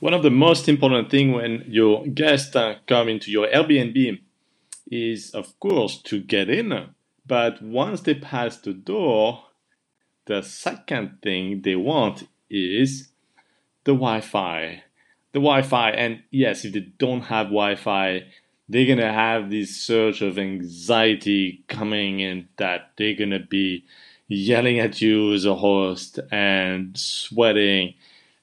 One of the most important things when your guests come into your Airbnb is, of course, to get in. But once they pass the door, the second thing they want is the Wi Fi. The Wi Fi. And yes, if they don't have Wi Fi, they're to have this surge of anxiety coming in that they're to be yelling at you as a host and sweating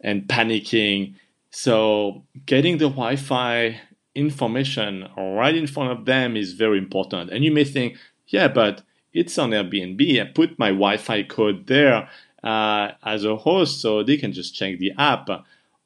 and panicking so getting the Wi-Fi information right in front of them is very important. And you may think, yeah, but it's on Airbnb. I put my Wi-Fi code there uh, as a host, so they can just check the app.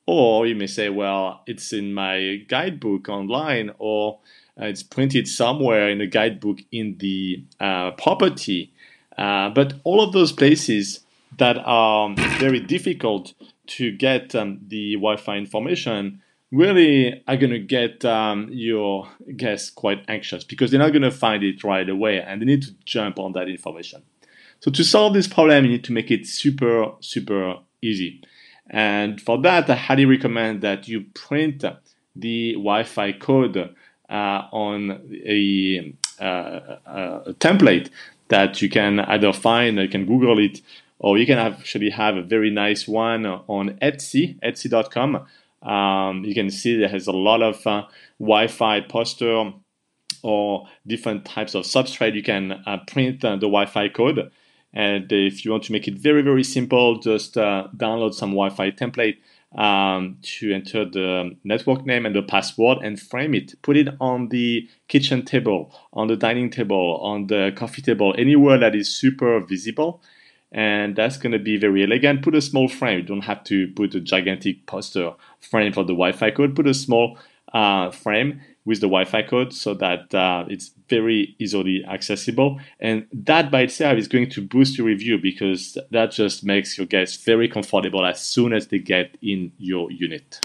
Or you may say, well, it's in my guidebook online, or uh, it's printed somewhere in a guidebook in the uh, property. Uh, but all of those places that are very difficult to get um, the Wi-Fi information really are going to get um, your guests quite anxious because they're not going to find it right away and they need to jump on that information. So to solve this problem, you need to make it super, super easy. And for that, I highly recommend that you print the Wi-Fi code uh, on a, uh, a, template that you can either find, you can Google it, or you can actually have a very nice one on Etsy, Etsy.com. Um, you can see there has a lot of uh, Wi-Fi poster or different types of substrate. You can uh, print uh, the Wi-Fi code, and if you want to make it very very simple, just uh, download some Wi-Fi template um, to enter the network name and the password and frame it. Put it on the kitchen table, on the dining table, on the coffee table, anywhere that is super visible and that's going to be very elegant. Put a small frame. You don't have to put a gigantic poster frame for the Wi-Fi code. Put a small uh, frame with the Wi-Fi code so that uh, it's very easily accessible. And that by itself is going to boost your review because that just makes your guests very comfortable as soon as they get in your unit.